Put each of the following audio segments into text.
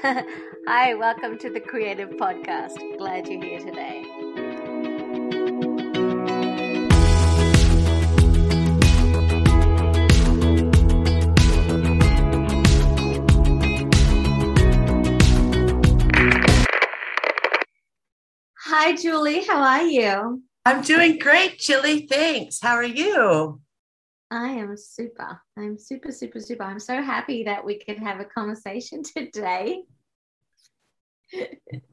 Hi, welcome to the Creative Podcast. Glad you're here today. Hi, Juli. How are you? I'm doing great, Julie. Thanks. How are you? I am super. I'm super, super, super. I'm so happy that we could have a conversation today.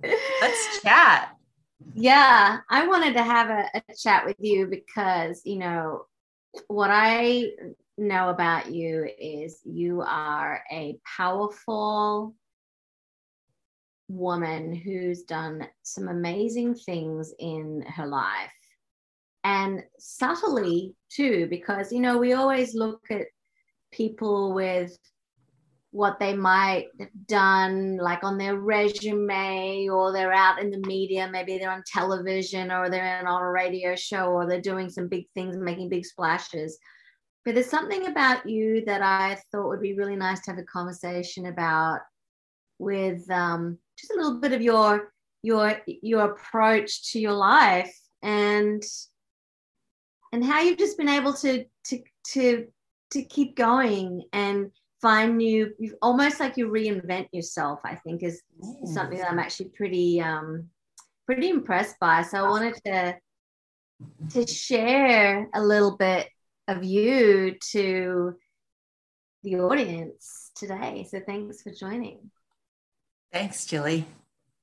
Let's chat. Yeah, I wanted to have a, a, chat with you because, you know, what I know about you is you are a powerful woman who's done some amazing things in her life and subtly too because you know we always look at people with what they might have done like on their resume or they're out in the media maybe they're on television or they're on a radio show or they're doing some big things making big splashes. But there's something about you that i thought would be really nice to have a conversation about with um, just a little bit of your your your approach to your life. And and how you've just been able to to to to keep going and find new you've almost like you reinvent yourself i think is, is something that i'm actually pretty um pretty impressed by. So i wanted to to share a little bit of you to the audience today. So thanks for joining. Thanks julie.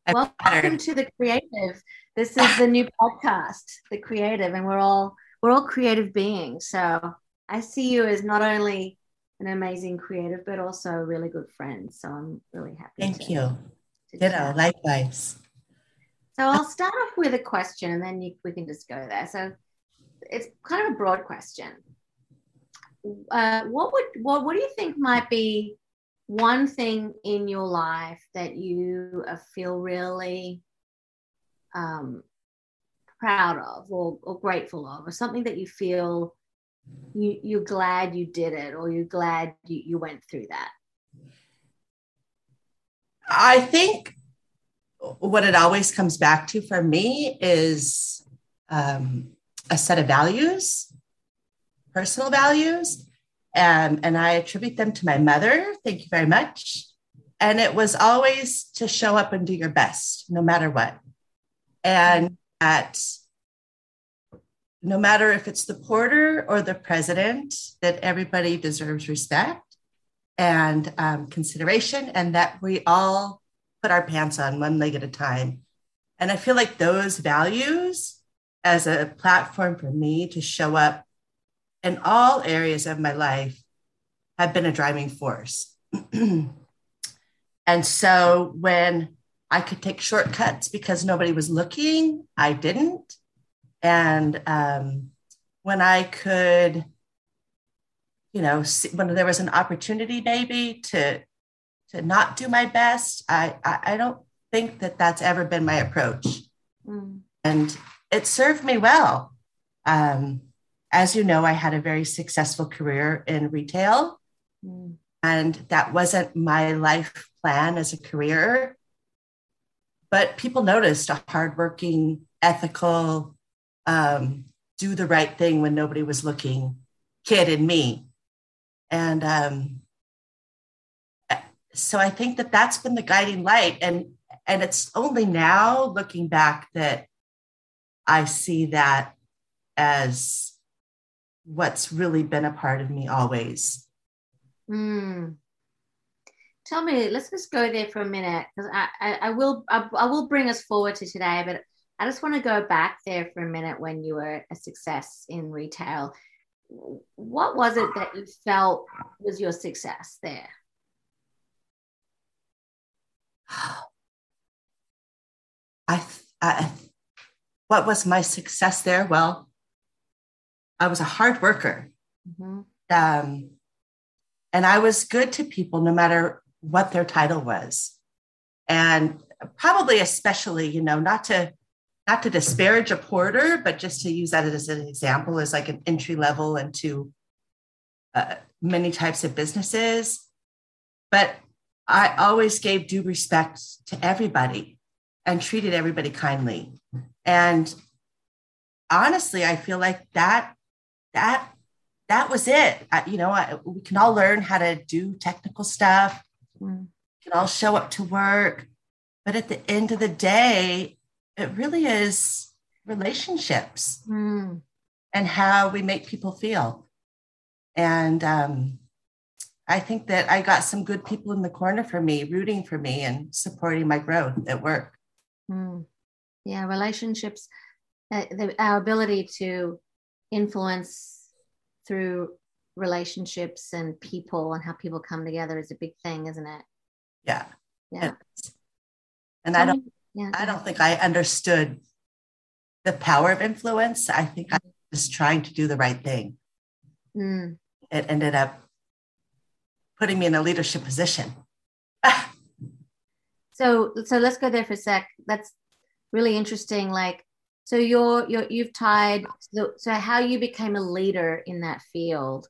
I'm welcome to the creative. This is the new podcast the creative and we're all we're all creative beings. So I see you as not only an amazing creative, but also a really good friend. So I'm really happy. Thank to, you. To Ditto, likewise. So I'll start off with a question and then you, we can just go there. So it's kind of a broad question. Uh, what would what what do you think might be one thing in your life that you feel really um, proud of or, or grateful of or something that you feel you, you're glad you did it or you're glad you, you went through that? I think what it always comes back to for me is um, a set of values personal values and, and i attribute them to my mother. Thank you very much. And it was always to show up and do your best no matter what. And that no matter if it's the porter or the president, that everybody deserves respect and um, consideration, and that we all put our pants on one leg at a time. And I feel like those values as a platform for me to show up in all areas of my life have been a driving force. and so when I could take shortcuts because nobody was looking, I didn't. And um, when I could, you know, see, when there was an opportunity maybe to to not do my best, I I, I don't think that that's ever been my approach, mm. and it served me well. Um, as you know, I had a very successful career in retail, mm. and that wasn't my life plan as a career. But people noticed a hardworking, ethical, um, do the right thing when nobody was looking kid in me. And um, so I think that that's been the guiding light. And, and it's only now looking back that I see that as what's really been a part of me always. Mm. Tell me, let's just go there for a minute because I, I, I, will I, I will bring us forward to today, but I just want to go back there for a minute when you were a success in retail. what was it that you felt was your success there? I, I, what was my success there? Well, I was a hard worker. Mm-hmm. Um, and I was good to people no matter what their title was. And probably especially, you know, not to not to disparage a porter, but just to use that as an example as like an entry level into uh, many types of businesses. But I always gave due respect to everybody and treated everybody kindly. And honestly, I feel like that that that was it. I, you know, I, we can all learn how to do technical stuff. Mm. We can all show up to work, but at the end of the day, it really is relationships mm. and how we make people feel. And um, I think that I got some good people in the corner for me, rooting for me and supporting my growth at work. Mm. Yeah, relationships, uh, the, our ability to influence through relationships and people and how people come together is a big thing, isn't it? Yeah. Yeah. And, and I don't yeah, I don't think I understood the power of influence. I think I was trying to do the right thing. Mm. It ended up putting me in a leadership position. so so let's go there for a sec. That's really interesting. Like so you're you're you've tied so, so how you became a leader in that field.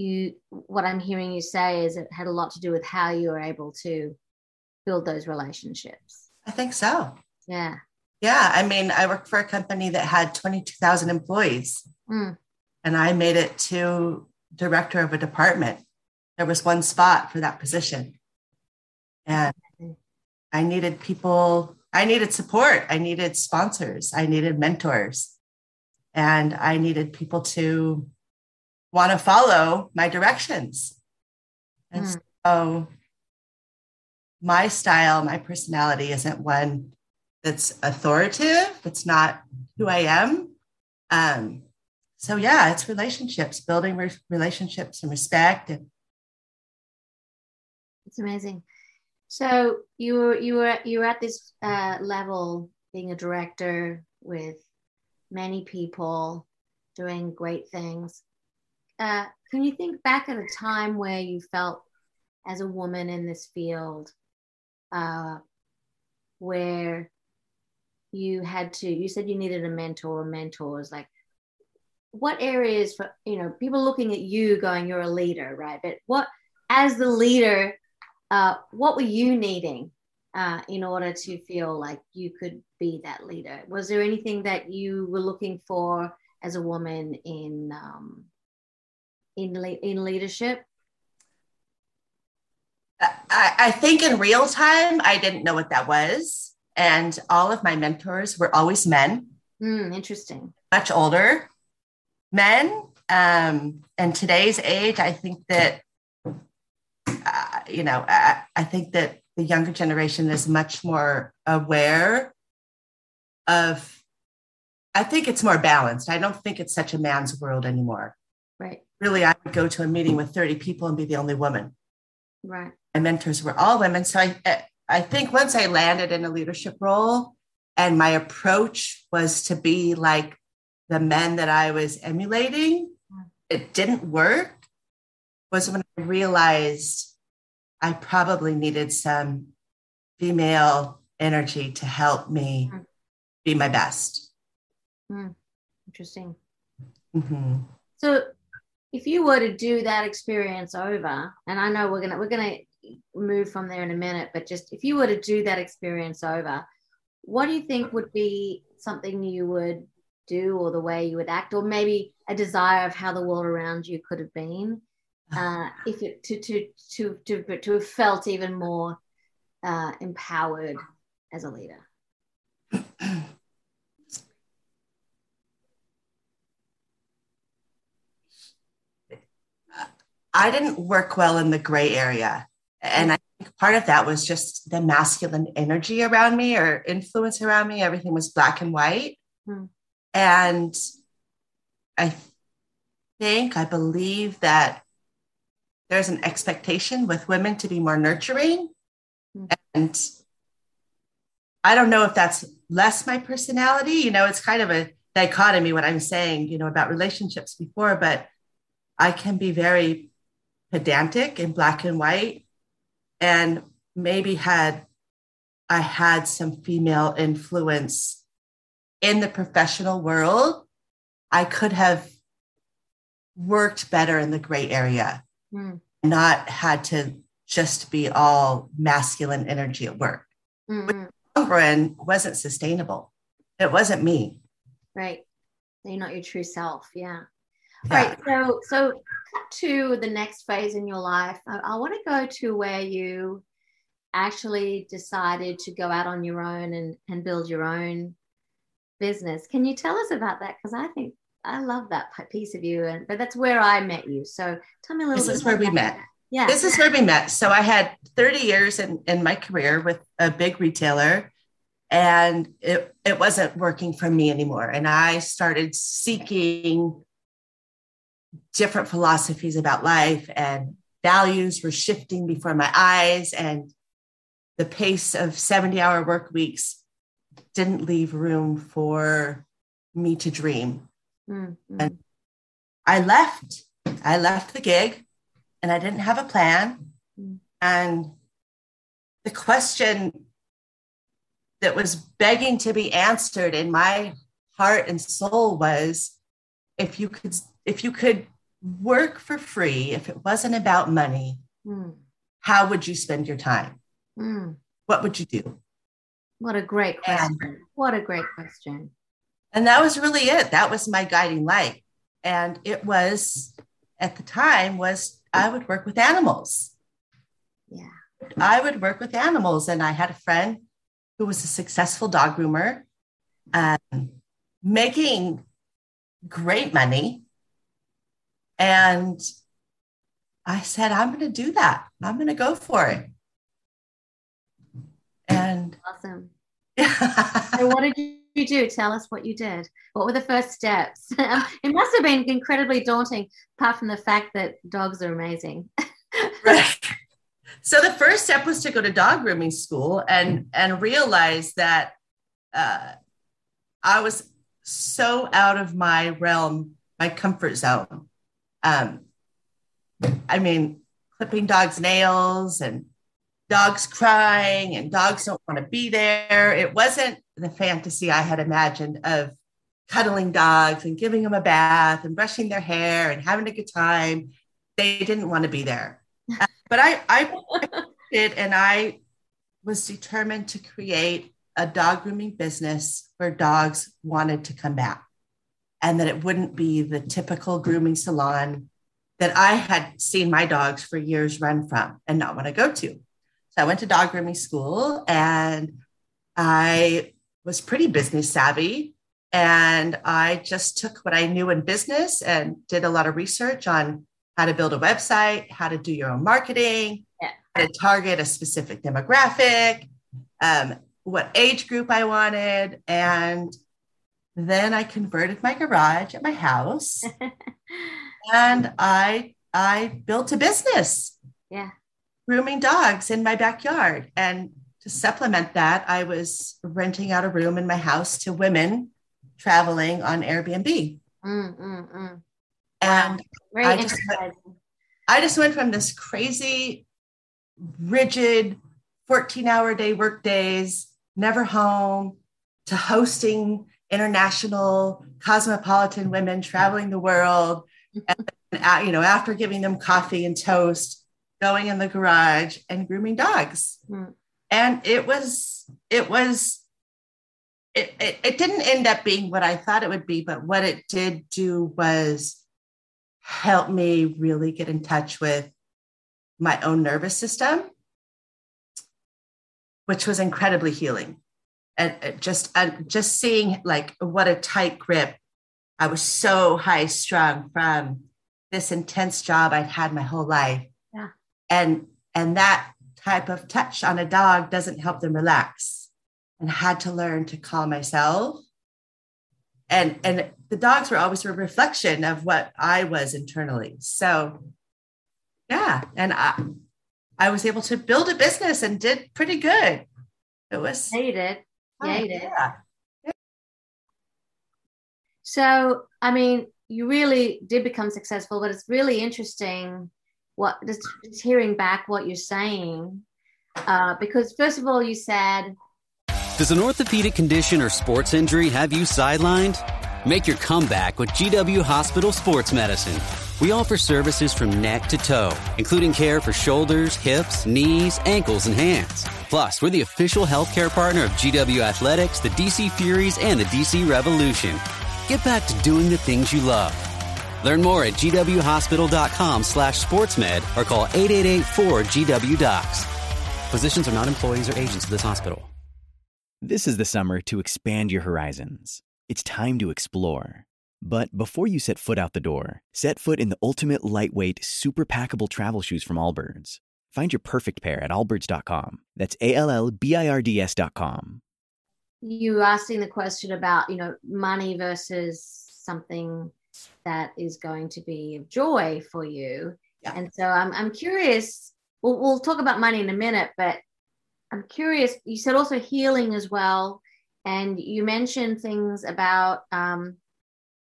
You what I'm hearing you say is it had a lot to do with how you were able to build those relationships. I think so. Yeah. Yeah. I mean, I worked for a company that had 22,000 employees, mm. and I made it to director of a department. There was one spot for that position. And I needed people, I needed support, I needed sponsors, I needed mentors, and I needed people to want to follow my directions. And mm. so my style, my personality isn't one that's authoritative. It's not who I am. Um, so yeah, it's relationships, building re- relationships and respect. And- it's amazing. So you were you were you were at this uh, level, being a director with many people, doing great things. Uh, can you think back at a time where you felt, as a woman in this field, uh, where you had to you said you needed a mentor or mentors like what areas for you know people looking at you going you're a leader right? But what as the leader uh, what were you needing uh, in order to feel like you could be that leader? Was there anything that you were looking for as a woman in um, in, in leadership I, I think in real time, I didn't know what that was. And all of my mentors were always men. Mm, interesting. Much older men. Um, and today's age, I think that, uh, you know, I, I think that the younger generation is much more aware of, I think it's more balanced. I don't think it's such a man's world anymore. Right. Really, I would go to a meeting with 30 people and be the only woman. Right my mentors were all women. So I, I think once I landed in a leadership role and my approach was to be like the men that I was emulating, it didn't work, was when I realized I probably needed some female energy to help me mm. be my best. Mm. Interesting. Mm-hmm. So if you were to do that experience over, and I know we're gonna we're gonna move from there in a minute, but just if you were to do that experience over, what do you think would be something you would do or the way you would act, or maybe a desire of how the world around you could have been? Uh, if it to to to to to have felt even more uh, empowered as a leader. I didn't work well in the gray area. And I think part of that was just the masculine energy around me or influence around me. Everything was black and white. Hmm. And I, think, I believe that there's an expectation with women to be more nurturing. Mm-hmm. And I don't know if that's less my personality. You know, it's kind of a dichotomy what I'm saying, you know, about relationships before, but I can be very pedantic in black and white and maybe had I had some female influence in the professional world, I could have worked better in the gray area, mm. not had to just be all masculine energy at work. Mm-hmm. wasn't sustainable. It wasn't me. Right. You're not your true self. Yeah. Yeah. Right. So, so to the next phase in your life. I, I want to go to where you actually decided to go out on your own and, and build your own business. Can you tell us about that? Because I think I love that piece of you, and but that's where I met you. So tell me a little this bit. This is where we met. That. Yeah, this is where we met. So I had 30 years in, in my career with a big retailer, and it it wasn't working for me anymore. And I started seeking different philosophies about life, and values were shifting before my eyes, and the pace of 70 hour work weeks didn't leave room for me to dream. Mm-hmm. And I left. I left the gig and I didn't have a plan. Mm-hmm. And the question that was begging to be answered in my heart and soul was if you could if you could work for free if it wasn't about money mm. how would you spend your time Mm. What would you do? What a great question. And, what a great question. And that was really it. That was my guiding light. And it was at the time was I would work with animals. Yeah. I would work with animals. And I had a friend who was a successful dog groomer, um, making great money. And I said, I'm going to do that. I'm going to go for it. And awesome. so what did you do? Tell us what you did. What were the first steps? it must have been incredibly daunting, apart from the fact that dogs are amazing. right. So the first step was to go to dog grooming school and and realize that uh, I was so out of my realm, my comfort zone. Um, I mean, clipping dogs' nails and dogs crying and dogs don't want to be there. It wasn't the fantasy I had imagined of cuddling dogs and giving them a bath and brushing their hair and having a good time. They didn't want to be there. but I, I did, and I was determined to create a dog grooming business where dogs wanted to come back and that it wouldn't be the typical grooming salon that I had seen my dogs for years run from and not want to go to. So I went to dog grooming school and I was pretty business savvy. And I just took what I knew in business and did a lot of research on how to build a website, how to do your own marketing, yeah. how to target a specific demographic, um, what age group I wanted. And then I converted my garage at my house and I I built a business. Yeah grooming dogs in my backyard. And to supplement that, I was renting out a room in my house to women traveling on Airbnb. Mm, mm, mm. And I just, went, I just went from this crazy, rigid 14 hour day work days, never home, to hosting international cosmopolitan women traveling the world. and, you know, after giving them coffee and toast, going in the garage and grooming dogs. Mm. And it was, it was, it, it, it didn't end up being what I thought it would be, but what it did do was help me really get in touch with my own nervous system, which was incredibly healing. And just, uh, just seeing like what a tight grip. I was so high strung from this intense job I'd had my whole life and and that type of touch on a dog doesn't help them relax and had to learn to calm myself and and the dogs were always a reflection of what I was internally. So yeah, and I I was able to build a business and did pretty good. It was yeah, you did. Yeah, oh, yeah. So, I mean, you really did become successful, but it's really interesting what just, just hearing back what you're saying. Uh, because, first of all, you said, Does an orthopedic condition or sports injury have you sidelined? Make your comeback with GW Hospital Sports Medicine. We offer services from neck to toe, including care for shoulders, hips, knees, ankles, and hands. Plus, we're the official healthcare partner of GW Athletics, the DC Furies, and the DC Revolution. Get back to doing the things you love. Learn more at gwhospital.com slash sportsmed or call 888-4GW-DOCS. Physicians are not employees or agents of this hospital. This is the summer to expand your horizons. It's time to explore. But before you set foot out the door, set foot in the ultimate lightweight, super packable travel shoes from Allbirds. Find your perfect pair at allbirds.com. That's A L L B I R D S.com. you were asking the question about, you know, money versus something that is going to be of joy for you. Yeah. And so I'm, I'm curious, we'll, we'll talk about money in a minute, but I'm curious, you said also healing as well. And you mentioned things about, um,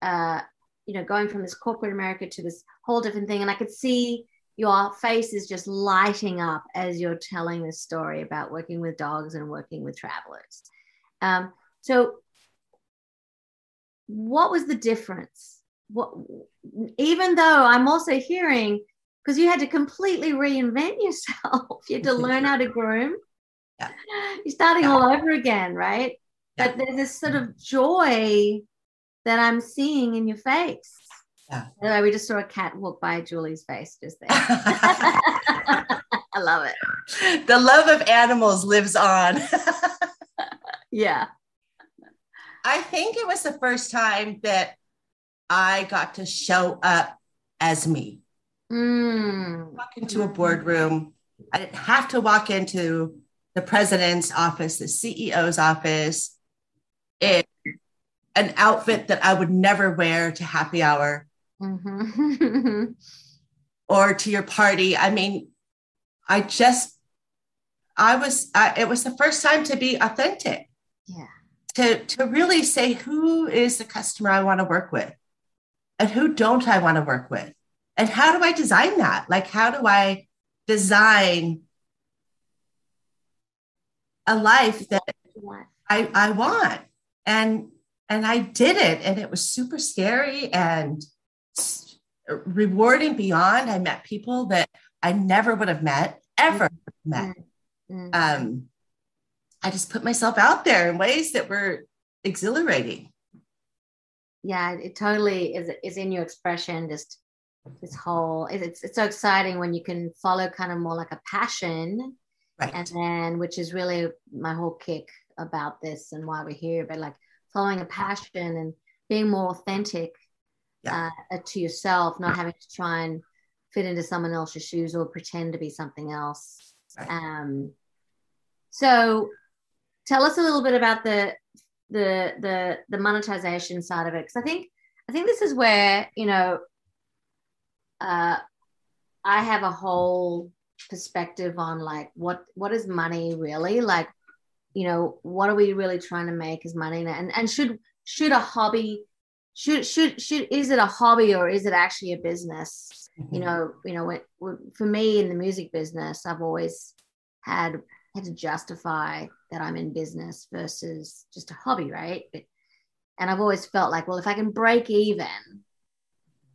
uh, you know, going from this corporate America to this whole different thing. And I could see your face is just lighting up as you're telling this story about working with dogs and working with travelers. Um, so, what was the difference? What, even though I'm also hearing, because you had to completely reinvent yourself, you had to learn how to groom. Yeah. You're starting Yeah. all over again, right? Yeah. But there's this sort of joy that I'm seeing in your face. Yeah. By the way, we just saw a cat walk by Juli's face just there. I love it. the love of animals lives on. Yeah. I think it was the first time that I got to show up as me. Mm. Walk into a boardroom. I didn't have to walk into the president's office, the CEO's office, in an outfit that I would never wear to happy hour Mhm. or to your party. I mean, I just, I was, I, it was the first time to be authentic. yeah. to to really say who is the customer I want to work with and who don't I want to work with and how do I design that like how do I design a life that I, I want and and I did it and it was super scary and rewarding beyond I met people that I never would have met ever met Mm. um, I just put myself out there in ways that were exhilarating. yeah, it totally is is in your expression. Just this whole it's it's so exciting when you can follow kind of more like a passion, Right. and then which is really my whole kick about this and why we're here. But like following a passion and being more authentic Yeah. uh, to yourself, not having to try and fit into someone else's shoes or pretend to be something else. Right. Um, so tell us a little bit about the the the the monetization side of it because I think I think this is where you know uh, I have a whole perspective on like what what is money really like you know what are we really trying to make as money and and should should a hobby should should should is it a hobby or is it actually a business? You know you know for me in the music business i've always had had to justify that i'm in business versus just a hobby right? But- and i've always felt like well if i can break even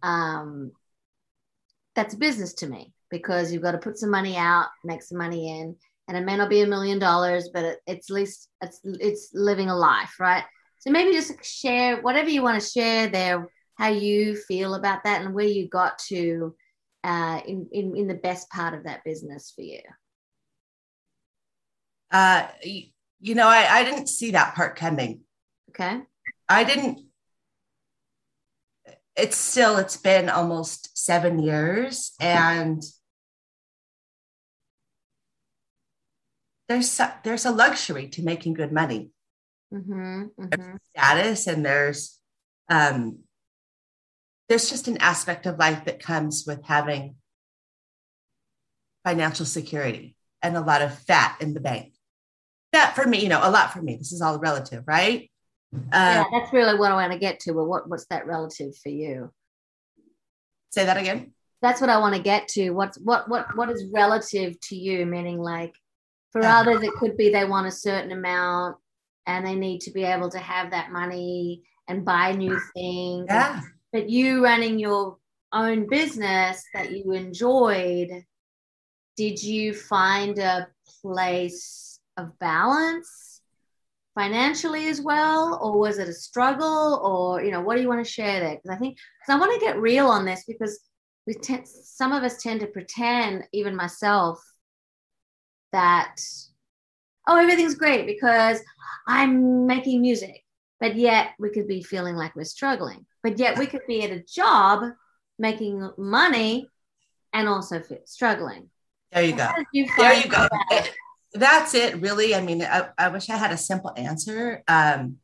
um that's business to me because you've got to put some money out make some money in and it may not be a million dollars but it, it's at least it's it's living a life right so maybe just share whatever you want to share there how you feel about that and where you got to uh, in, in in the best part of that business for you. Uh, you know, I, I didn't see that part coming. Okay. I didn't. It's still, it's been almost seven years, and there's there's a luxury to making good money. Mm-hmm, mm-hmm. status, and there's um, there's just an aspect of life that comes with having financial security and a lot of fat in the bank. That for me, you know, a lot for me. This is all relative, right? Uh, yeah, that's really what I want to get to. Well, what what's that relative for you? Say that again. That's what I want to get to. What's what what what is relative to you? Meaning, like for others, it could be they want a certain amount and they need to be able to have that money and buy new things. Yeah. But you running your own business that you enjoyed, did you find a place of balance financially as well? Or was it a struggle? Or, you know, what do you want to share there? Because I think, because I want to get real on this because we tend, some of us tend to pretend, even myself, that oh everything's great because i'm making music but yet we could be feeling like we're struggling but yet we could be at a job making money and also struggling. There you go. You there you go. that? that's it really. I mean I, I, wish i had a simple answer. Um,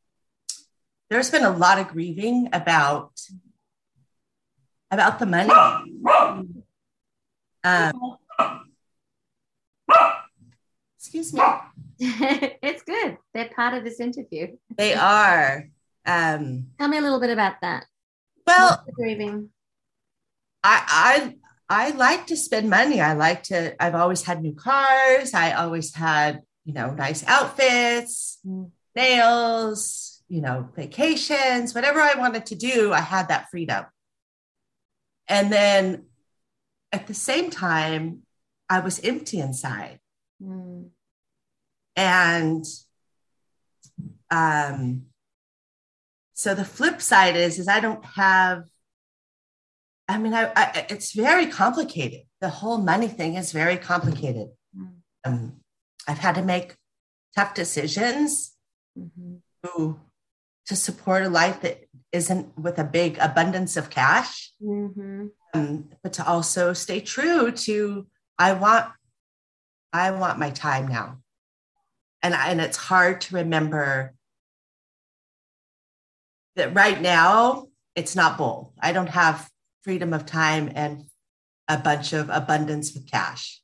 there's been a lot of grieving about about the money. Um, excuse me it's good. They're part of this interview. They are. Um, Tell me a little bit about that. Well, grieving. I, I I like to spend money. I like to. I've always had new cars. I always had you know nice outfits, mm. nails, you know vacations, whatever I wanted to do. I had that freedom. And then at the same time, I was empty inside. Mm and um, so the flip side is is i don't have i mean I, I, it's very complicated the whole money thing is very complicated mm-hmm. um, i've had to make tough decisions mm-hmm. to, to support a life that isn't with a big abundance of cash mm-hmm. um, but to also stay true to i want i want my time now and and it's hard to remember that right now it's not both. I don't have freedom of time and a bunch of abundance with cash.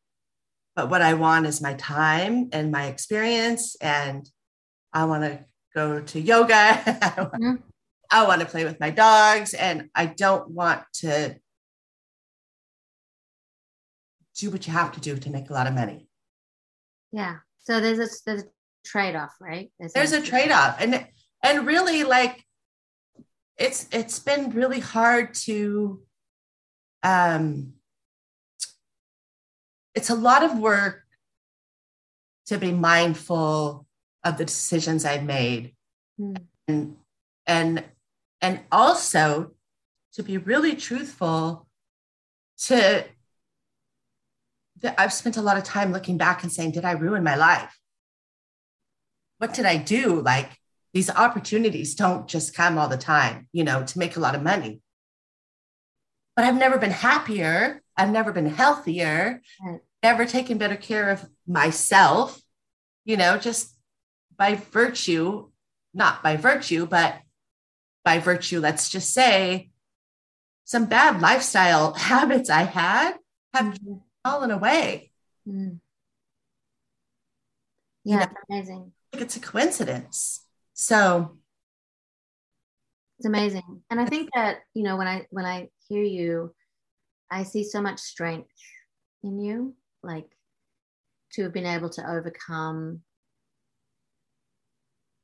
But what I want is my time and my experience. And I want to go to yoga. mm-hmm. I want to play with my dogs. And I don't want to do what you have to do to make a lot of money. Yeah. So there's a there's a trade-off, right? There's, there's a trade-off. And and really like it's it's been really hard to um it's a lot of work to be mindful of the decisions I've made. Mm. And and and also to be really truthful to I've spent a lot of time looking back and saying, did I ruin my life? What did I do? Like these opportunities don't just come all the time, you know, to make a lot of money. But I've never been happier. I've never been healthier, right. never taken better care of myself, you know, just by virtue, not by virtue, but by virtue, let's just say some bad lifestyle habits I had have mm-hmm fallen away. Mm. Yeah, you know, amazing. it's a coincidence. So it's amazing. And I think that, you know, when I when I hear you, I see so much strength in you, like to have been able to overcome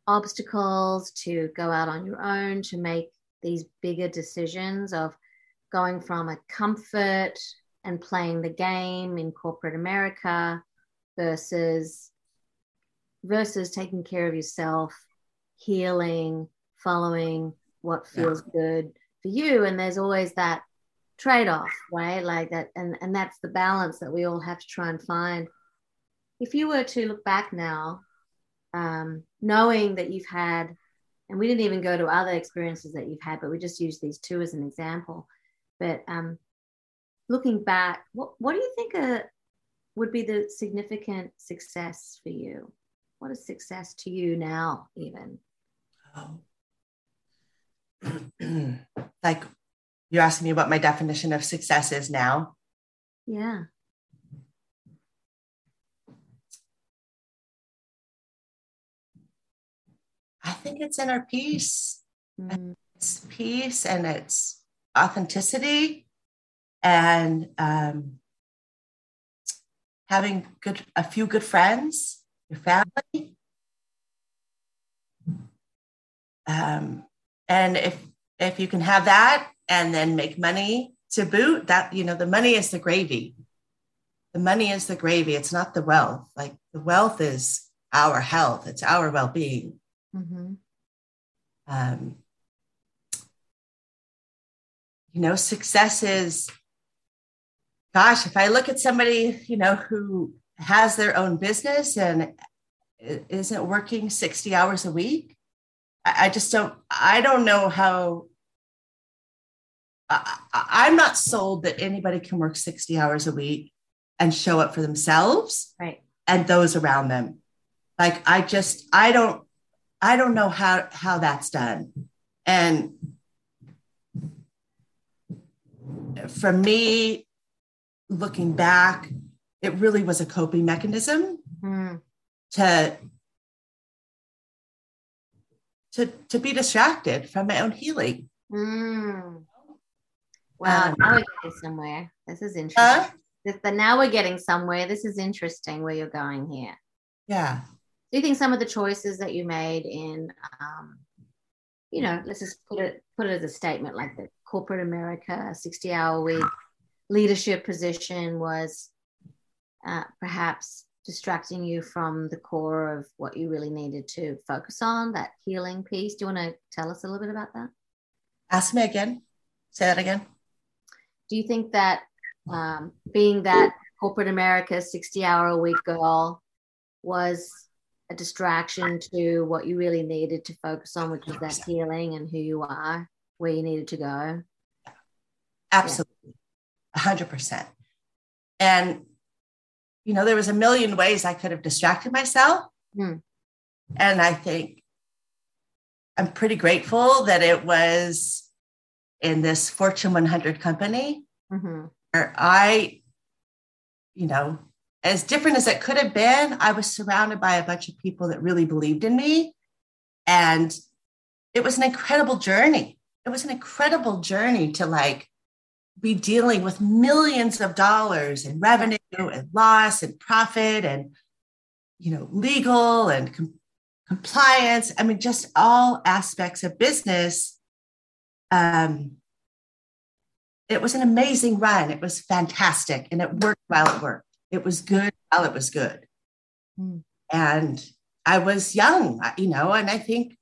obstacles, to go out on your own, to make these bigger decisions of going from a comfort and playing the game in corporate America versus versus taking care of yourself, healing, following what feels yeah. good for you. And there's always that trade-off, right? Like that, and, and that's the balance that we all have to try and find. If you were to look back now, um, knowing that you've had, and we didn't even go to other experiences that you've had, but we just used these two as an example. But um, looking back, what, what do you think uh, would be the significant success for you? What is success to you now, even? Oh. like you're asking me what my definition of success is now. Yeah. I think it's inner peace. Mm-hmm. It's peace and it's authenticity and um, having good a few good friends, your family. Um, and if if you can have that and then make money to boot, that you know the money is the gravy. The money is the gravy. It's not the wealth. Like the wealth is our health. It's our well-being. Mm-hmm. Um, you know, success is, gosh, if I look at somebody, you know, who has their own business and isn't working 60 hours a week, I, just don't, I don't know how. I, I'm not sold that anybody can work 60 hours a week and show up for themselves right. and those around them. Like I just, I don't, I don't know how how that's done. And for me, looking back, it really was a coping mechanism Mm. to to to be distracted from my own healing. Mm. Wow, Um, now we're getting somewhere. This is interesting. Huh? This, but now we're getting somewhere. This is interesting where you're going here. Yeah. Do you think some of the choices that you made in, um, you know, let's just put it put it as a statement like the corporate America, sixty hour week leadership position was uh, perhaps distracting you from the core of what you really needed to focus on, that healing piece? Do you want to tell us a little bit about that? Ask me again. Say that again. Do you think that um, being that corporate America 60 hour a week girl was a distraction to what you really needed to focus on, which was that healing and who you are, where you needed to go? Absolutely. A hundred percent. And you know, there was a million ways I could have distracted myself. Hmm. And I think I'm pretty grateful that it was in this Fortune 100 company Mm-hmm. where I, you know, as different as it could have been, I was surrounded by a bunch of people that really believed in me. And it was an incredible journey. It was an incredible journey to like be dealing with millions of dollars in revenue and loss and profit and, you know, legal and com- compliance. I mean, just all aspects of business. Um, it was an amazing run. It was fantastic. And it worked while it worked. It was good while it was good. Hmm. And I was young, you know, and I think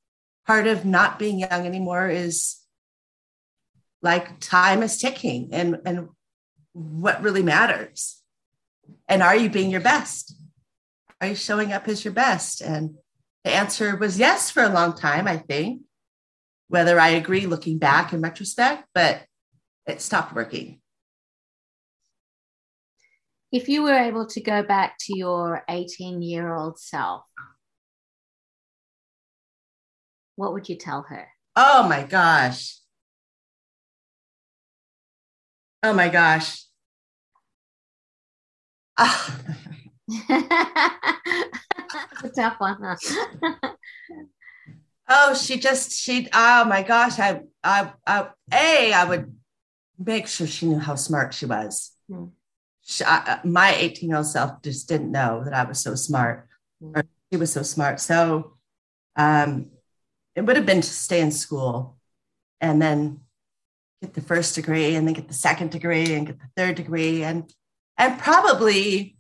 part of not being young anymore is like time is ticking and, and what really matters. And are you being your best? Are you showing up as your best? And the answer was yes for a long time, I think, whether I agree looking back in retrospect, but it stopped working. If you were able to go back to your 18 year old self, what would you tell her? Oh my gosh. Oh my gosh. It's a tough one, huh? oh, she just she. Oh my gosh. I I I. A. I would make sure she knew how smart she was. Hmm. She, I, my 18 year old self just didn't know that I was so smart, Hmm. or she was so smart. So, um, it would have been to stay in school, and then get the first degree, and then get the second degree, and get the third degree, and and probably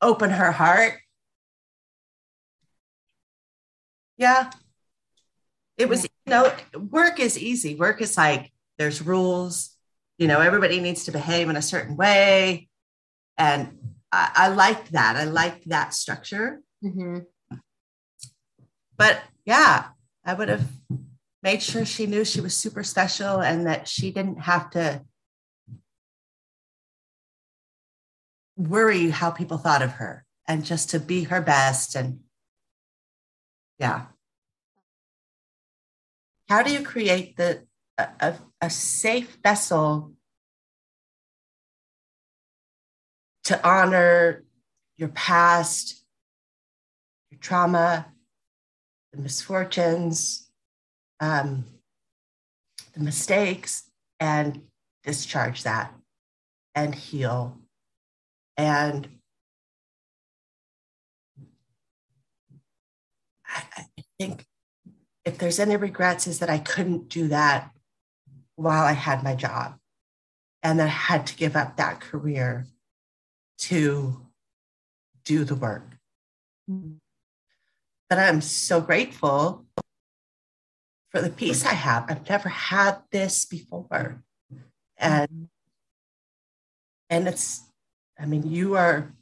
open her heart. Yeah. It was, you know, work is easy. Work is like there's rules, you know, everybody needs to behave in a certain way. And I, I liked that. I liked that structure. hmm But yeah, I would have made sure she knew she was super special and that she didn't have to worry how people thought of her and just to be her best and yeah. How do you create the a, a safe vessel to honor your past, your trauma, the misfortunes, um, the mistakes, and discharge that and heal. And I, I think if there's any regrets, is that I couldn't do that while I had my job and then I had to give up that career to do the work. But I'm so grateful for the peace I have. I've never had this before. And and it's, I mean, you are,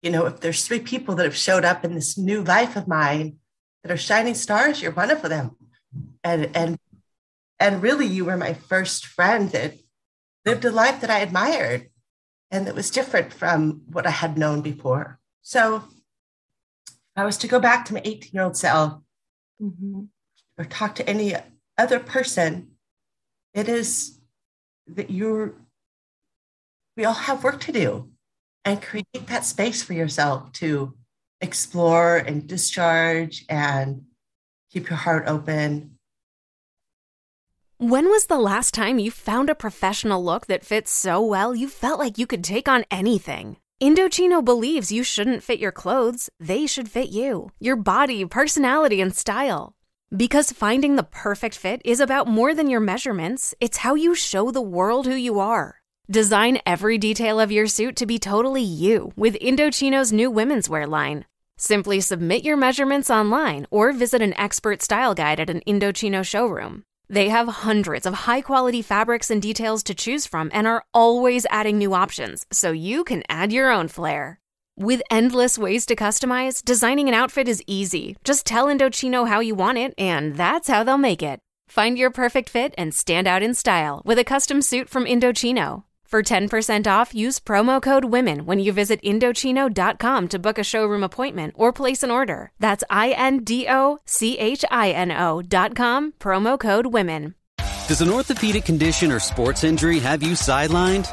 you know, if there's three people that have showed up in this new life of mine that are shining stars, you're one of them. And and and really, you were my first friend that lived a life that I admired and that was different from what I had known before. So, I was to go back to my 18 year old self mm-hmm. Or talk to any other person, it is that you're, we all have work to do and create that space for yourself to explore and discharge and keep your heart open when was the last time you found a professional look that fits so well you felt like you could take on anything? Indochino believes you shouldn't fit your clothes, they should fit you, your body, personality, and style. Because finding the perfect fit is about more than your measurements, it's how you show the world who you are. Design every detail of your suit to be totally you with Indochino's new women's wear line. Simply submit your measurements online or visit an expert style guide at an Indochino showroom. They have hundreds of high quality fabrics and details to choose from and are always adding new options so you can add your own flair. With endless ways to customize, designing an outfit is easy. Just tell Indochino how you want it, and that's how they'll make it. Find your perfect fit and stand out in style with a custom suit from Indochino. For 10% off, use promo code WOMEN when you visit Indochino.com to book a showroom appointment or place an order. That's I N D O C H I N O.com, promo code WOMEN. Does an orthopedic condition or sports injury have you sidelined?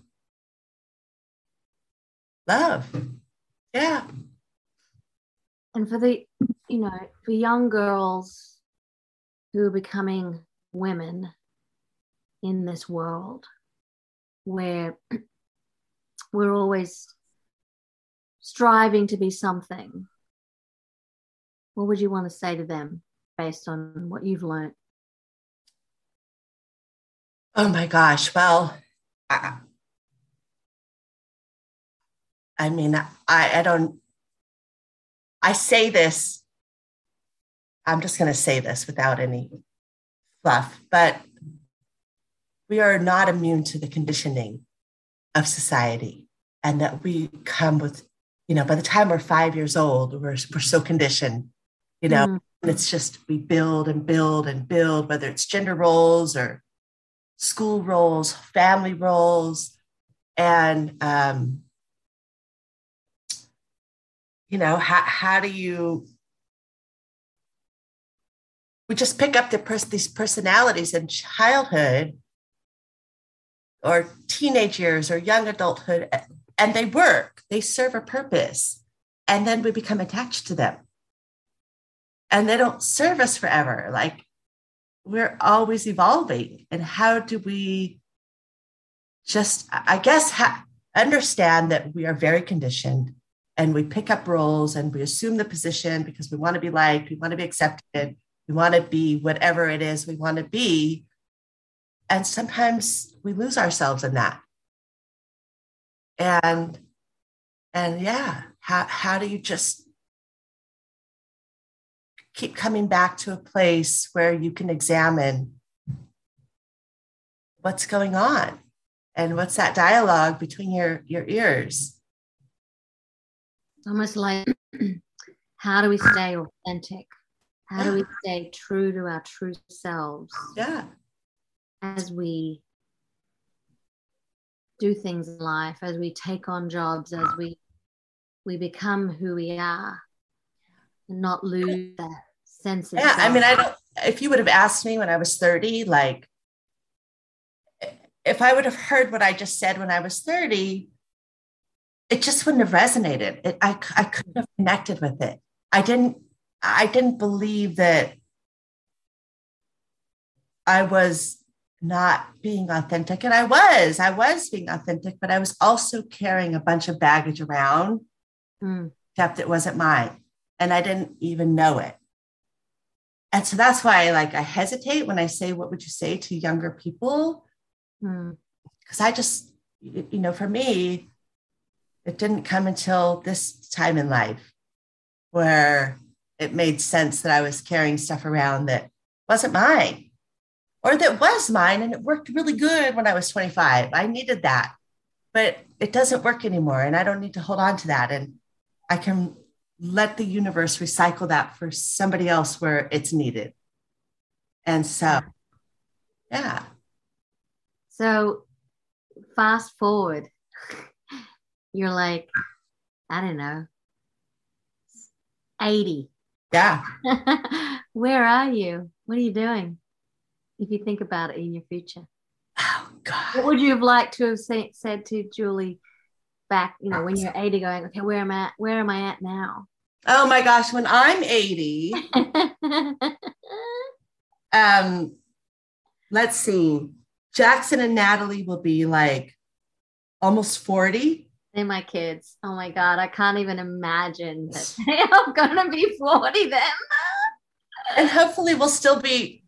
love. Yeah. And for the, you know, for young girls who are becoming women in this world where we're always striving to be something, what would you want to say to them based on what you've learned? Oh my gosh. Well, I, I mean, I, I don't, I say this, I'm just going to say this without any fluff, but we are not immune to the conditioning of society. And that we come with, you know, by the time we're five years old, we're, we're so conditioned, you know, mm. and it's just we build and build and build, whether it's gender roles or school roles, family roles. And, um, you know, how, how do you we just pick up the pers- these personalities in childhood or teenage years or young adulthood and they work they serve a purpose and then we become attached to them. And they don't serve us forever like we're always evolving and how do we just i guess ha- understand that we are very conditioned and we pick up roles and we assume the position because we want to be liked we want to be accepted we want to be whatever it is we want to be. And sometimes we lose ourselves in that. And and yeah, how how do you just keep coming back to a place where you can examine what's going on and what's that dialogue between your your ears almost like how do we stay authentic? How do we stay true to our true selves yeah. as we do things in life as we take on jobs as we we become who we are and not lose that sense of yeah self. i mean i don't if you would have asked me when i was 30 like if i would have heard what i just said when i was 30 it just wouldn't have resonated it, I, I couldn't have connected with it i didn't i didn't believe that i was not being authentic and i was i was being authentic but i was also carrying a bunch of baggage around Mm. except it wasn't mine and i didn't even know it and so that's why like i hesitate when i say what would you say to younger people Mm. because i just you know for me it didn't come until this time in life where it made sense that i was carrying stuff around that wasn't mine or that was mine and it worked really good when i was 25 i needed that but it doesn't work anymore and i don't need to hold on to that. And i can let the universe recycle that for somebody else where it's needed. And so yeah. So fast forward, you're like, I don't know, 80. yeah Where are you? What are you doing? If you think about it in your future, oh God. what would you have liked to have say, said to Juli back, you know, when you're 80, going, okay, where am I at? Where am I at now? oh my gosh when i'm 80 um let's see jackson and natalie will be like almost 40 They're my kids. Oh my God. I can't even imagine that they are going to be 40 then. and hopefully we'll still be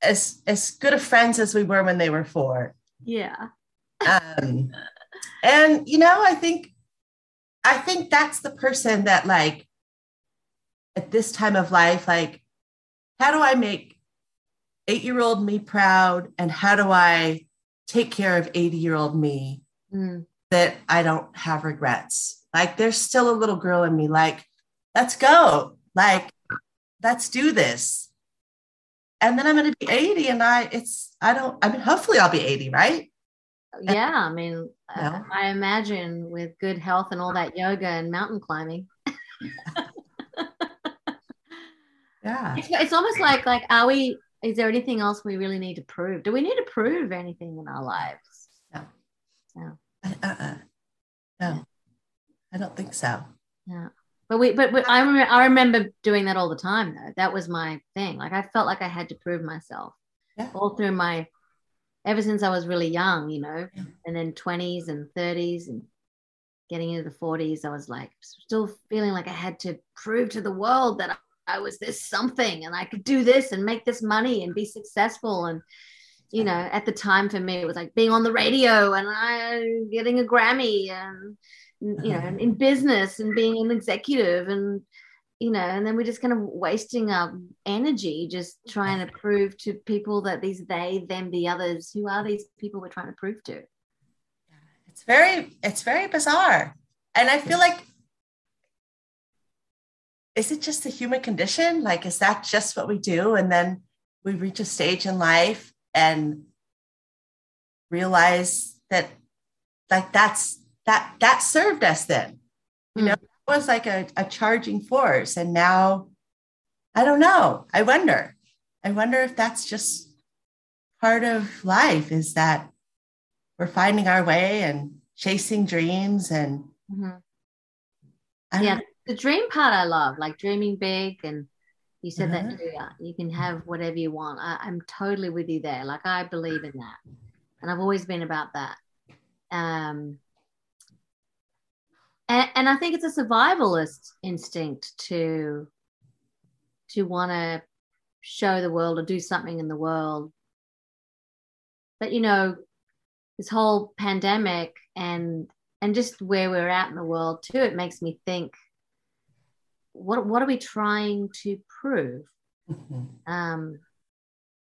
as as good of friends as we were when they were four Yeah. um and you know i think i think that's the person that like at this time of life like how do i make eight year old me proud and how do i take care of 80 year old me Mm. That i don't have regrets like there's still a little girl in me like let's go like let's do this and then i'm going to be 80 and i it's i don't i mean hopefully i'll be 80 right Yeah. I mean, No. uh, I imagine with good health and all that yoga and mountain climbing, yeah it's, it's almost like, like, are we, is there anything else we really need to prove? Do we need to prove anything in our lives? No. No. Uh-uh. no i don't think so Yeah. But we, but, I, remember, I remember doing that all the time though. That was my thing. Like I felt like I had to prove myself Yeah. all through my, ever since I was really young, you know, Yeah. and then 20s and 30s and getting into the 40s, I was like still feeling like I had to prove to the world that I, I was this something and I could do this and make this money and be successful. And, you know, at the time for me, it was like being on the radio and I getting a Grammy and, you know, in business and being an executive and, you know, and then we're just kind of wasting our energy just trying to prove to people that these they, them, the others, who are these people we're trying to prove to? it's very it's very bizarre. And i feel like is it just the human condition? Like is that just what we do? And then we reach a stage in life and realize that like that's that that served us then. You know it was like a, a charging force. And now i don't know. I wonder. I wonder if that's just part of life is that we're finding our way and chasing dreams and Mhm. Yeah, know. the dream part I love, like dreaming big, and you said Uh-huh. that too. yeah, You can have whatever you want. I, I'm totally with you there. Like I believe in that, and I've always been about that. Um, and, and I think it's a survivalist instinct to to want to show the world or do something in the world. But you know, this whole pandemic and and just where we're at in the world too, it makes me think, what what are we trying to prove? Mhm. Um,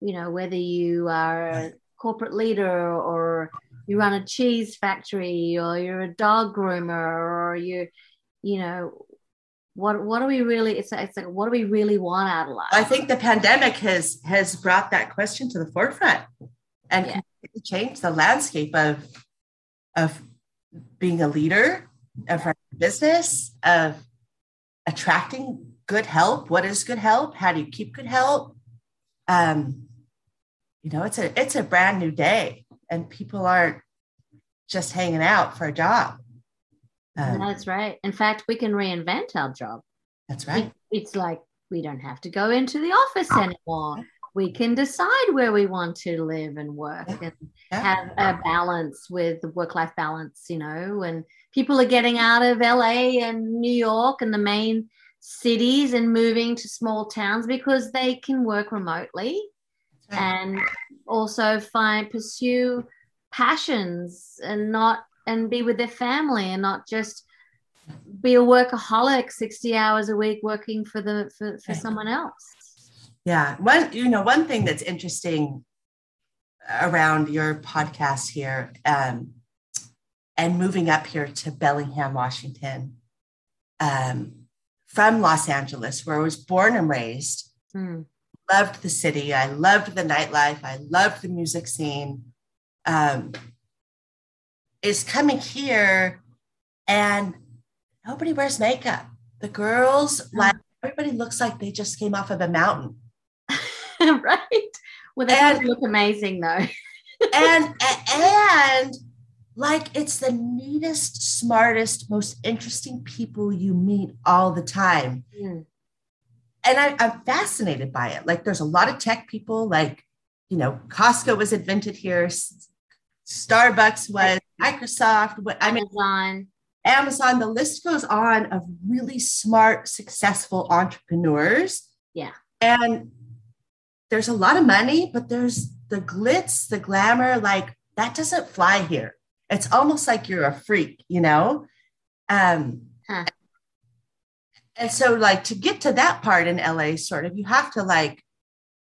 you know, whether you are a corporate leader or you run a cheese factory or you're a dog groomer or you you know what what do we really it's, it's like what do we really want out of life i think the pandemic has has brought that question to the forefront and yeah. changed the landscape of of being a leader of our business of attracting good help. What is good help? How do you keep good help? Um you know it's a it's a brand new day and people aren't just hanging out for a job. Um, that's right. In fact we can reinvent our job. That's right. it's like we don't have to go into the office anymore. We can decide where we want to live and work and have a balance with the work life balance you know and people are getting out of la and new york and the main cities and moving to small towns because they can work remotely right. and also find pursue passions and not and be with their family and not just be a workaholic 60 hours a week working for the for, for right. someone else yeah one you know one thing that's interesting around your podcast here um, and moving up here to bellingham washington um, from los angeles where i was born and raised mm. loved the city i loved the nightlife i loved the music scene um, is coming here and nobody wears makeup. The girls, mm. like everybody looks like they just came off of a mountain. right. Well, they and, look amazing though. and and like it's the neatest, smartest, most interesting people you meet all the time. Mm. And I, I'm fascinated by it. Like there's a lot of tech people, like, you know, Costco was invented here, Starbucks was, Microsoft, I mean, Amazon. Amazon, the list goes on of really smart, successful entrepreneurs. Yeah. And there's a lot of money, but there's the glitz, the glamour, like that doesn't fly here. It's almost like you're a freak, you know? Um, huh. And so, like, to get to that part in LA, sort of, you have to like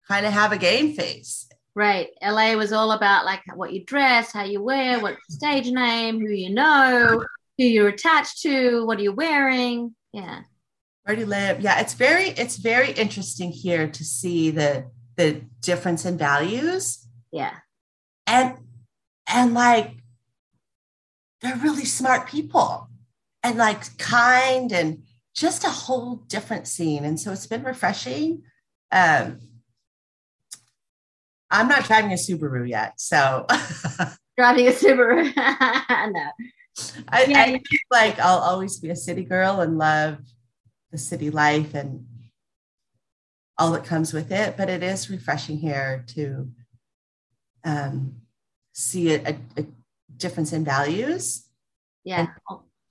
kind of have a game face. Right. LA was all about like what you dress, how you wear, what stage name, who you know, who you're attached to, what are you wearing. Yeah. Where do you live? Yeah, it's very, it's very interesting here to see the the difference in values. Yeah. And and like they're really smart people and like kind and just a whole different scene. And so it's been refreshing. Um, I'm not driving a Subaru yet, so driving a Subaru. no. I, yeah. I like I'll always be a city girl and love the city life and all that comes with it. But it is refreshing here to um, see a, a difference in values. Yeah.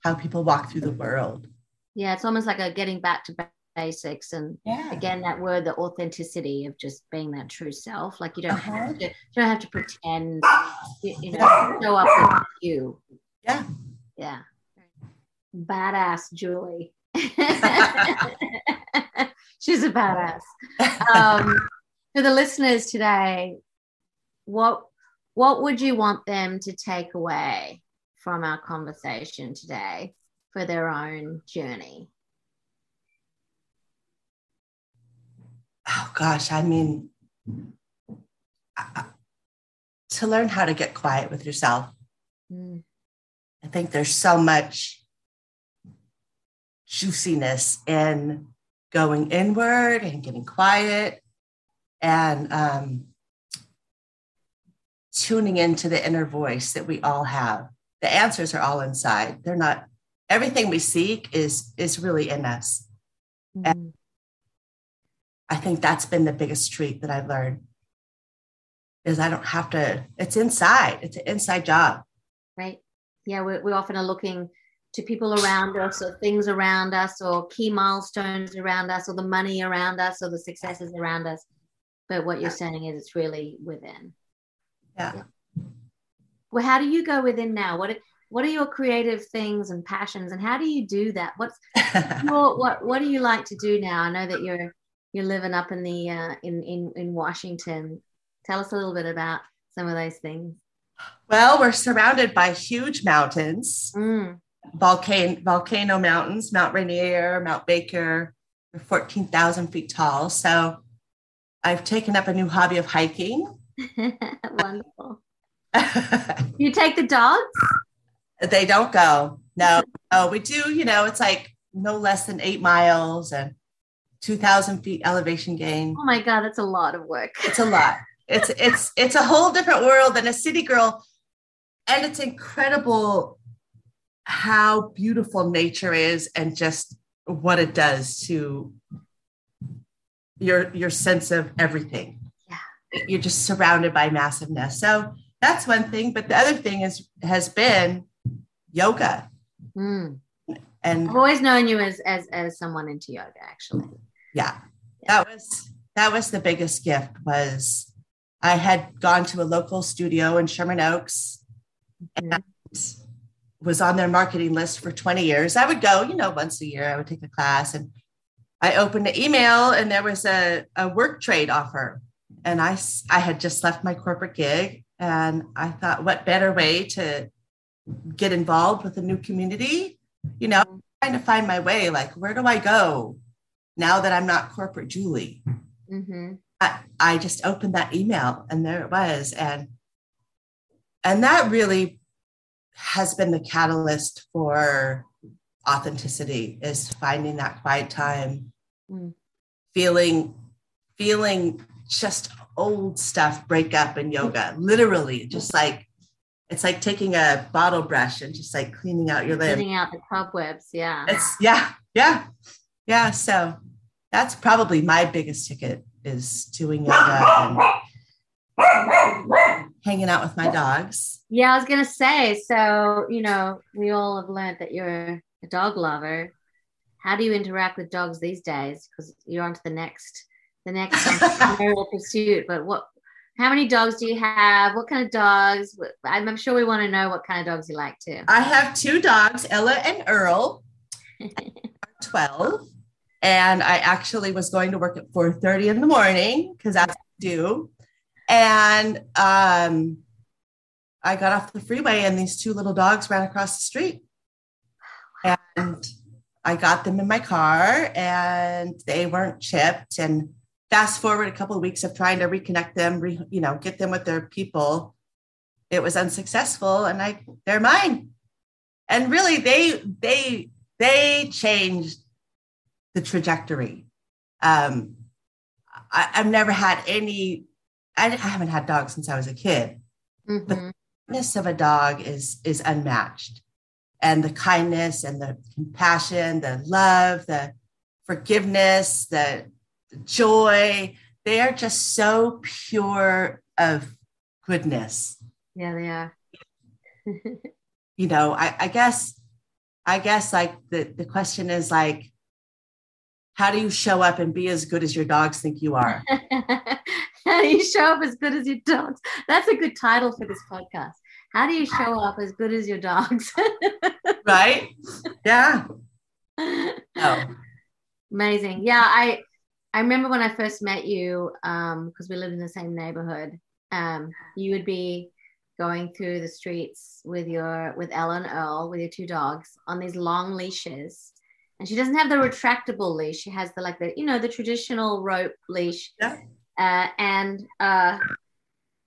How people walk through the world. Yeah, it's almost like a getting back to basics and yeah. again that word the authenticity of just being that true self like you don't uh-huh. have to you don't have to pretend you, you know show up with you yeah yeah badass juli she's a badass um for the listeners today what what would you want them to take away from our conversation today for their own journey oh gosh, I mean, to learn how to get quiet with yourself. Mm. I think there's so much juiciness in going inward and getting quiet and um, tuning into the inner voice that we all have. The answers are all inside. They're not everything we seek is is really in us. Mm-hmm. And I think that's been the biggest treat that I've learned is I don't have to, it's inside, it's an inside job. Right. Yeah. We, we often are looking to people around us or things around us or key milestones around us or the money around us or the successes around us. But what you're saying is it's really within. Yeah. yeah. Well, how do you go within now? What what are your creative things and passions and how do you do that? What's your, what what do you like to do now? I know that you're you're living up in the uh, in in in Washington. Tell us a little bit about some of those things? Well, we're surrounded by huge mountains, Mm. volcano, volcano mountains, Mount Rainier, Mount Baker, they're 14,000 feet tall. So I've taken up a new hobby of hiking. Wonderful. You take the dogs? they don't go. No, no, we do, you know, it's like no less than eight miles and 2,000 feet elevation gain. Oh my God, that's a lot of work. It's a lot. It's it's it's a whole different world than a city girl. And it's incredible how beautiful nature is and just what it does to your your sense of everything. Yeah. You're just surrounded by massiveness. So that's one thing. But the other thing is has been yoga. Mm. And I've always known you as as as someone into yoga, actually. yeah that was that was the biggest gift was i had gone to a local studio in sherman oaks Mhm. and was on their marketing list for 20 years i would go you know once a year i would take a class and i opened an email and there was a, a work trade offer and I, I had just left my corporate gig and i thought what better way to get involved with a new community you know trying to find my way like where do i go now that I'm not corporate Juli, hmm I, I just opened that email and there it was. And and that really has been the catalyst for authenticity is finding that quiet time, Mm. feeling, feeling just old stuff break up in yoga, literally, just like it's like taking a bottle brush and just like cleaning out your limbs. Getting out the cobwebs, yeah. It's yeah, yeah, yeah. So that's probably my biggest ticket is doing yoga and hanging out with my dogs. Yeah, I was gonna say. So you know, we all have learned that you're a dog lover. How do you interact with dogs these days? Because you're on to the next, the next entrepreneurial pursuit. But what? How many dogs do you have? What kind of dogs? I'm, I'm sure we want to know what kind of dogs you like too. I have two dogs, Ella and Earl, 12. And I actually was going to work at 4:30 in the morning because that's what I do. And um, I got off the freeway and these two little dogs ran across the street. And I got them in my car and they weren't chipped. And fast forward a couple of weeks of trying to reconnect them, re, you know, get them with their people. It was unsuccessful and I they're mine. And really they they they changed the trajectory. Um, I, I've never had any, I, I haven't had dogs since I was a kid. Mhm. Kindness of a dog is is unmatched. And the kindness and the compassion, the love, the forgiveness, the joy, they are just so pure of goodness. Yeah, they are. You know, I, I guess, I guess like the, the question is like, how do you show up and be as good as your dogs think you are? How do you show up as good as your dogs? That's a good title for this podcast. How do you show up as good as your dogs? right? Yeah. Oh, Amazing. Yeah, I I remember when I first met you, um, because we lived in the same neighborhood. Um, you would be going through the streets with your with Ella and Earl, with your two dogs, on these long leashes. And she doesn't have the retractable leash. She has the like the, you know, the traditional rope leash. Yeah. Uh, and uh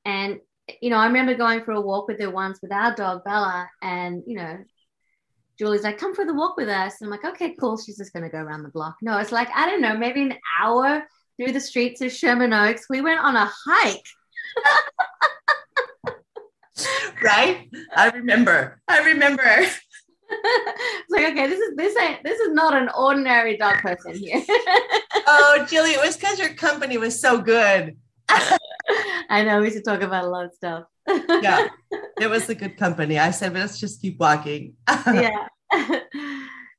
and you know, I remember going for a walk with her once with our dog Bella, and you know, Juli's like, come for the walk with us. And I'm like, okay, cool. She's just going to go around the block. No, it's like, I don't know, maybe an hour through the streets of Sherman Oaks. We went on a hike. right? I remember. I remember. it's like, okay, this is this ain't this is not an ordinary dog person here. Oh, Juli, it was because your company was so good. I know we should talk about a lot of stuff. Yeah, it was a good company. I said, let's just keep walking. yeah.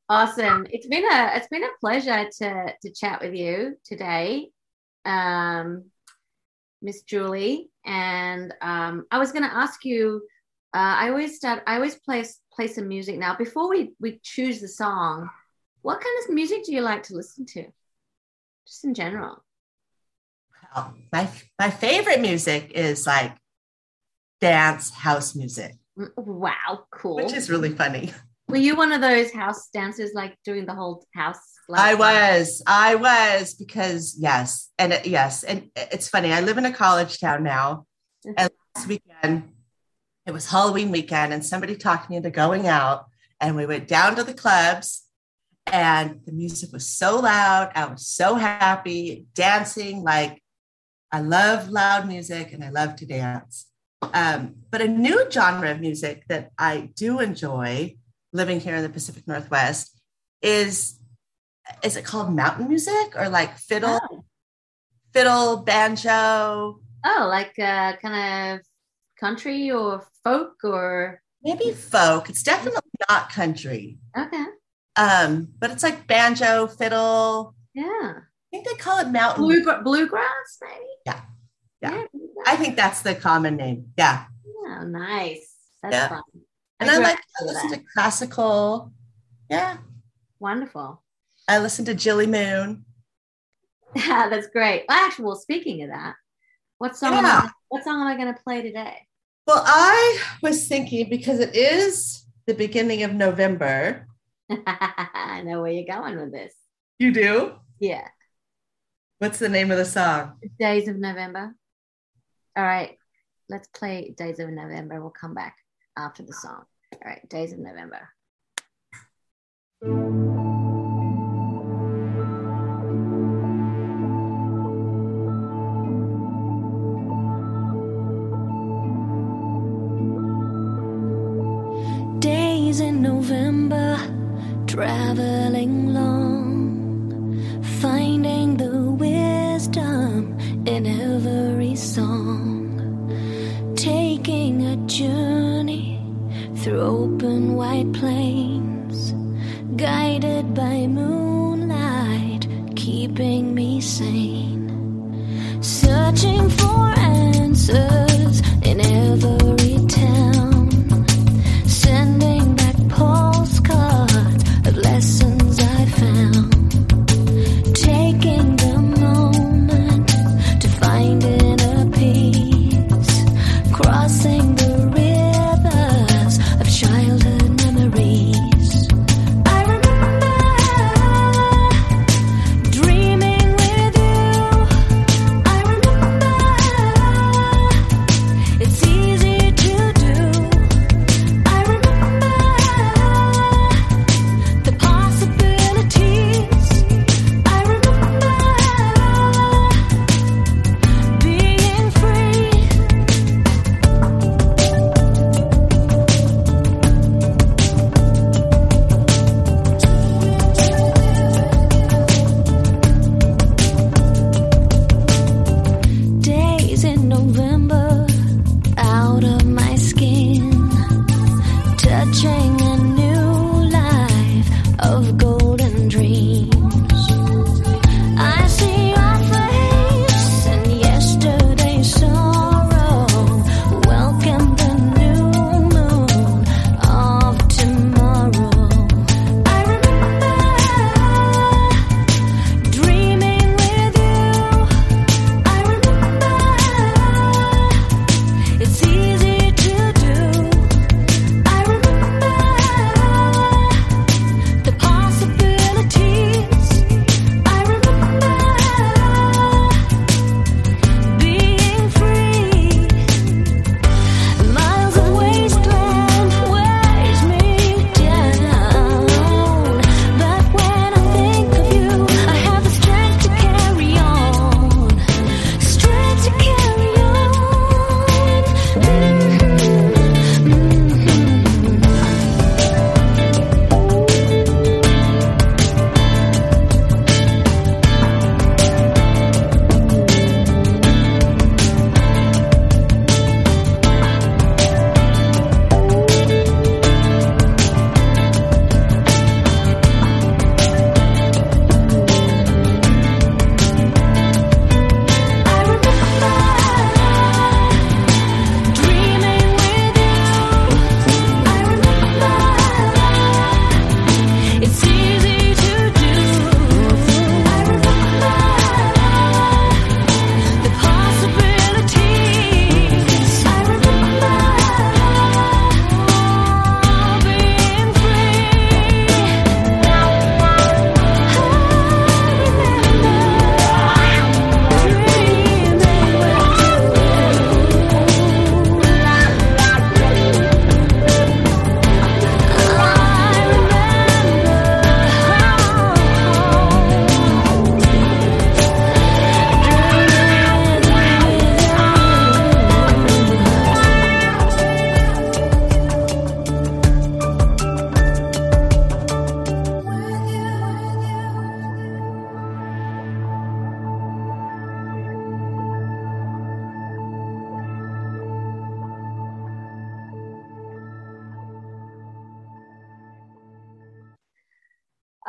awesome. It's been a it's been a pleasure to to chat with you today. Um Miss Juli. And um, I was going to ask you. Uh, I always start. I always play play some music now. Before we we choose the song, what kind of music do you like to listen to? Just in general. My my favorite music is like dance house music, Mm, Wow, cool. which is really funny. Were you one of those house dancers, like doing the whole house? Like, I was, I was because yes, and it, yes, and uh, it's funny. I live in a college town now, mm-hmm. and last weekend it was Halloween weekend, and somebody talked me into going out, and we went down to the clubs, and the music was so loud. I was so happy dancing. Like I love loud music, and I love to dance. Um, but a new genre of music that I do enjoy living here in the Pacific Northwest is is it called mountain music or like fiddle Oh, fiddle banjo? Oh like uh, kind of country or folk or? Maybe folk. It's definitely not country. Okay, um but it's like banjo fiddle. Yeah, think they call it mountain Blue, bluegrass maybe. Yeah. Yeah. bluegrass. i think that's the common name yeah Yeah, nice. That's Yeah. fun. and i grew like to listen that. to classical yeah Wonderful. i listen to Gilli Moon Yeah, That's great. Well, actually, well, speaking of that, what song? Yeah. I, what song am I going to play today? well i was thinking because it is the beginning of november I know where you're going with this. you do Yeah, what's the name of the song Days of November. All right, let's play Days of November. We'll come back after the song. All right, Days of November. Days in November, traveling long, journey through open white plains, guided by moonlight, keeping me sane, searching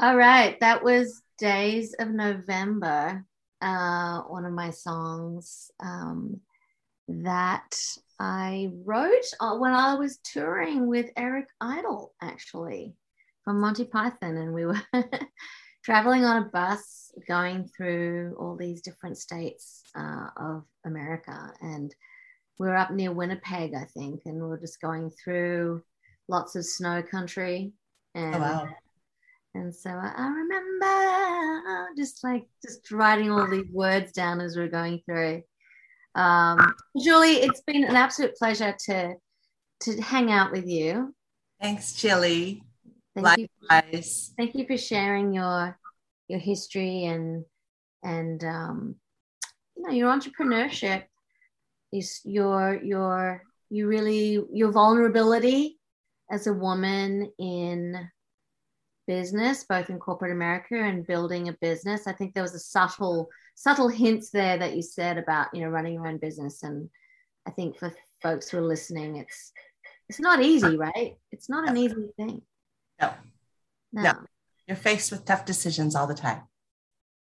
All right, that was Days of November, uh, one of my songs um, that I wrote uh, when I was touring with Eric Idle, actually, from Monty Python. And we were traveling on a bus going through all these different states uh, of America. And we were up near Winnipeg, I think, and we were just going through lots of snow country. And Oh, wow. And so I, remember just like just writing all these words down as we are going through. Um, Juli, it's been an absolute pleasure to to hang out with you. Thanks, Gilli. Thank you, Likewise. thank you for sharing your your history and and um, you know your entrepreneurship. Is your your you really your vulnerability as a woman in business, both in corporate America and building a business. I think there was a subtle, subtle hints there that you said about, you know, running your own business. And I think for folks who are listening, it's it's not easy, right? It's not an easy thing. No. No. No. You're faced with tough decisions all the time.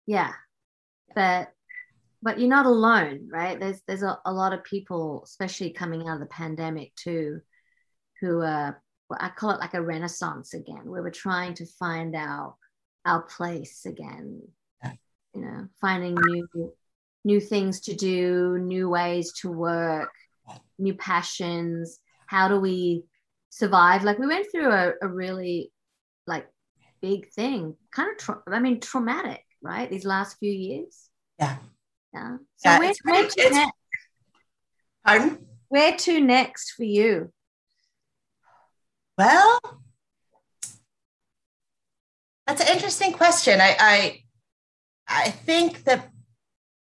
Yeah. But but you're not alone, right? There's there's a, a lot of people, especially coming out of the pandemic too, who are well, I call it like a renaissance again, where we're trying to find our our place again. You know, finding new new things to do, new ways to work, new passions. How do we survive? Like we went through a, a really like big thing, kind of. Tra- I mean, traumatic, right? These last few years. Yeah. Yeah. So Yeah, where, where, to next? Pardon? where to next for you? Well, that's an interesting question. I, I, I think that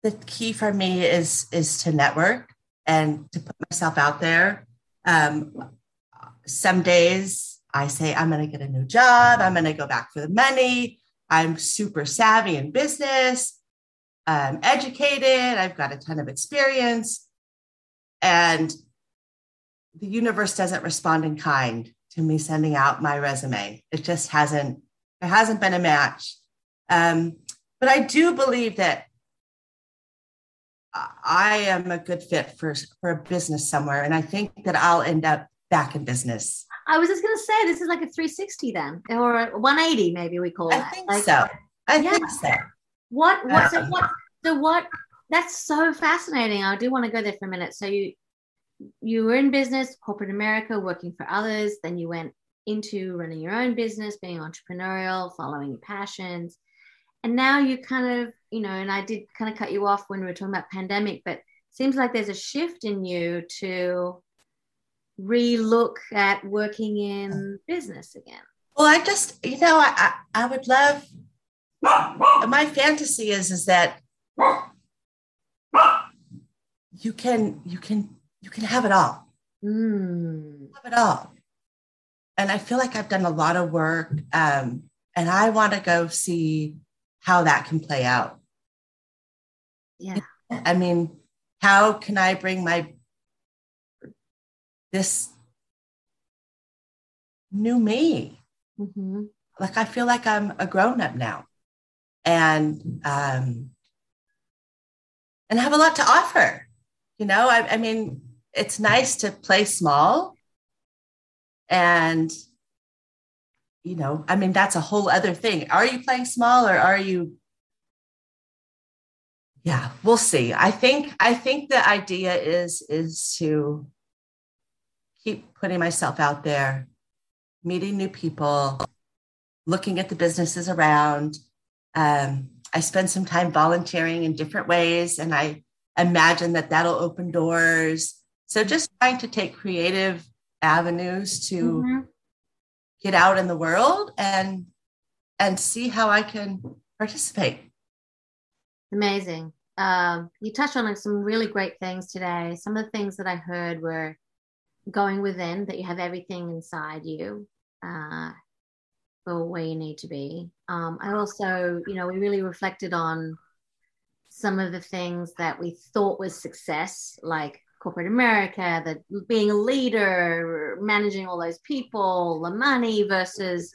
the key for me is is to network and to put myself out there. Um, some days I say I'm going to get a new job. I'm going to go back for the money. I'm super savvy in business. I'm educated. I've got a ton of experience, and the universe doesn't respond in kind to me sending out my resume. It just hasn't, there hasn't been a match. Um, but I do believe that I am a good fit for, for a business somewhere. And I think that I'll end up back in business. I was just gonna say this is like a 360 then, or a 180 maybe we call it. I think Like, so. I Yeah. think so. What what so Um, what so what that's so fascinating. I do want to go there for a minute. So you you were in business, corporate America, working for others, then you went into running your own business, being entrepreneurial, following your passions. And now you kind of, you know, and I did kind of cut you off when we were talking about pandemic, but seems like there's a shift in you to relook at working in business again. Well, I just, you know, I, I, would love, my fantasy is, is that you can, you can, you can have it all. Mm. have it all. And I feel like I've done a lot of work, um, and I want to go see how that can play out. Yeah. I mean, how can I bring my this new me? hmm Like I feel like I'm a grown up now, and um, and have a lot to offer. You know, I, I mean, it's nice to play small, and you know, I mean, that's a whole other thing. Are you playing small or are you? Yeah, we'll see. I think I think the idea is is to keep putting myself out there, meeting new people, looking at the businesses around. Um, I spend some time volunteering in different ways, and I imagine that that'll open doors. So just trying to take creative avenues to Mhm. get out in the world and and see how I can participate. Amazing. Um, you touched on like, some really great things today. Some of the things that I heard were going within, that you have everything inside you uh, for where you need to be. Um, I also, you know, we really reflected on some of the things that we thought was success, like corporate America, that being a leader, managing all those people, the money versus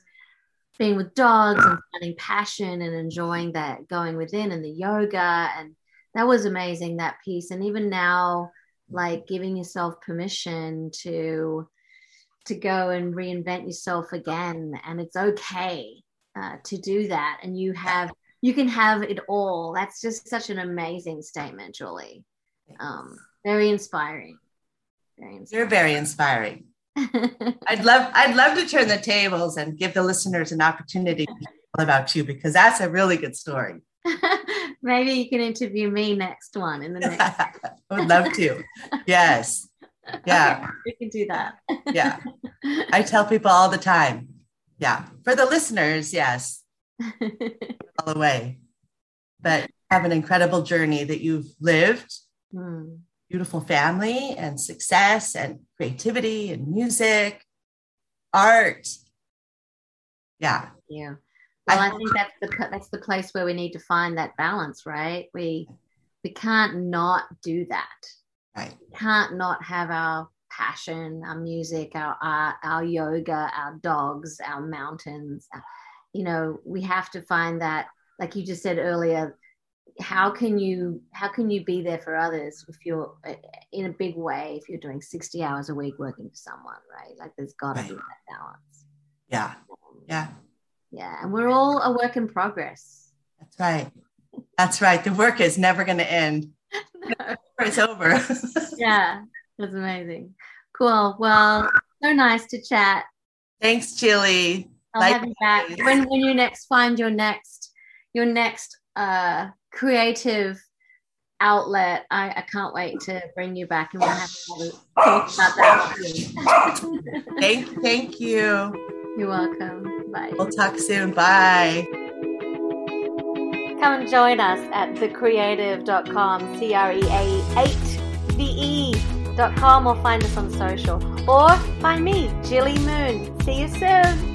being with dogs and finding passion and enjoying that going within and the yoga. And that was amazing that piece. And even now like giving yourself permission to to go and reinvent yourself again. And it's okay uh, to do that. And you have you can have it all. That's just such an amazing statement juli. Um, very inspiring very inspiring You're very inspiring. I'd love I'd love to turn the tables and give the listeners an opportunity to tell about you because that's a really good story. maybe you can interview me next one in the next I would love to. Yes. Yeah. Okay, we can do that Yeah. I tell people all the time. Yeah. For the listeners, yes, all the way. But have an incredible journey that you've lived, Hmm. Beautiful family and success and creativity and music, art. Yeah. Yeah. Well, I, think that's the that's the place where we need to find that balance, right? We we can't not do that. Right. We can't not have our passion, our music, our art, our yoga, our dogs, our mountains. You know, we have to find that, like you just said earlier. How can you how can you be there for others if you're uh, in a big way if you're doing 60 hours a week working for someone, right? Like there's got to be Right. that balance. Yeah. Yeah. Yeah, and we're all a work in progress. That's right. That's right. The work is never going to end. It's over. yeah, that's amazing. Cool. Well, so nice to chat. Thanks, Juli. I'll have you back when when you next find your next your next uh creative outlet. I, I can't wait to bring you back and we'll have to talk about that. Thank, thank you. You're welcome. Bye. We'll talk soon. Bye. Come and join us at thecrea8ve.com, C R E A 8 V E.com, or find us on social. Or find me, Gilli Moon. See you soon.